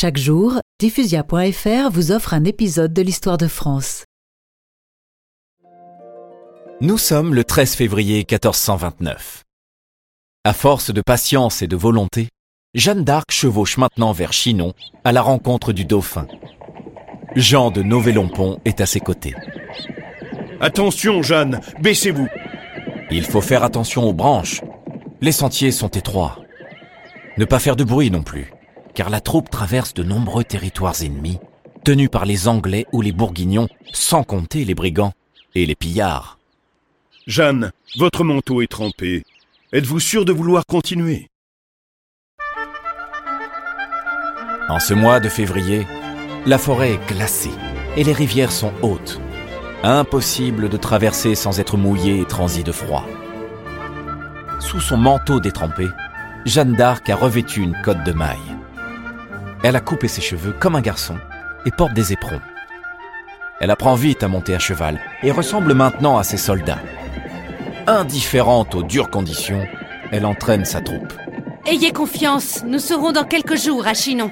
Chaque jour, diffusia.fr vous offre un épisode de l'histoire de France. Nous sommes le 13 février 1429. À force de patience et de volonté, Jeanne d'Arc chevauche maintenant vers Chinon à la rencontre du dauphin. Jean de Novelompont est à ses côtés. Attention, Jeanne, baissez-vous. Il faut faire attention aux branches. Les sentiers sont étroits. Ne pas faire de bruit non plus, car la troupe traverse de nombreux territoires ennemis, tenus par les Anglais ou les Bourguignons, sans compter les brigands et les pillards. Jeanne, votre manteau est trempé. Êtes-vous sûr de vouloir continuer? En ce mois de février, la forêt est glacée et les rivières sont hautes. Impossible de traverser sans être mouillé et transi de froid. Sous son manteau détrempé, Jeanne d'Arc a revêtu une cotte de maille. Elle a coupé ses cheveux comme un garçon et porte des éperons. Elle apprend vite à monter à cheval et ressemble maintenant à ses soldats. Indifférente aux dures conditions, elle entraîne sa troupe. Ayez confiance, nous serons dans quelques jours à Chinon.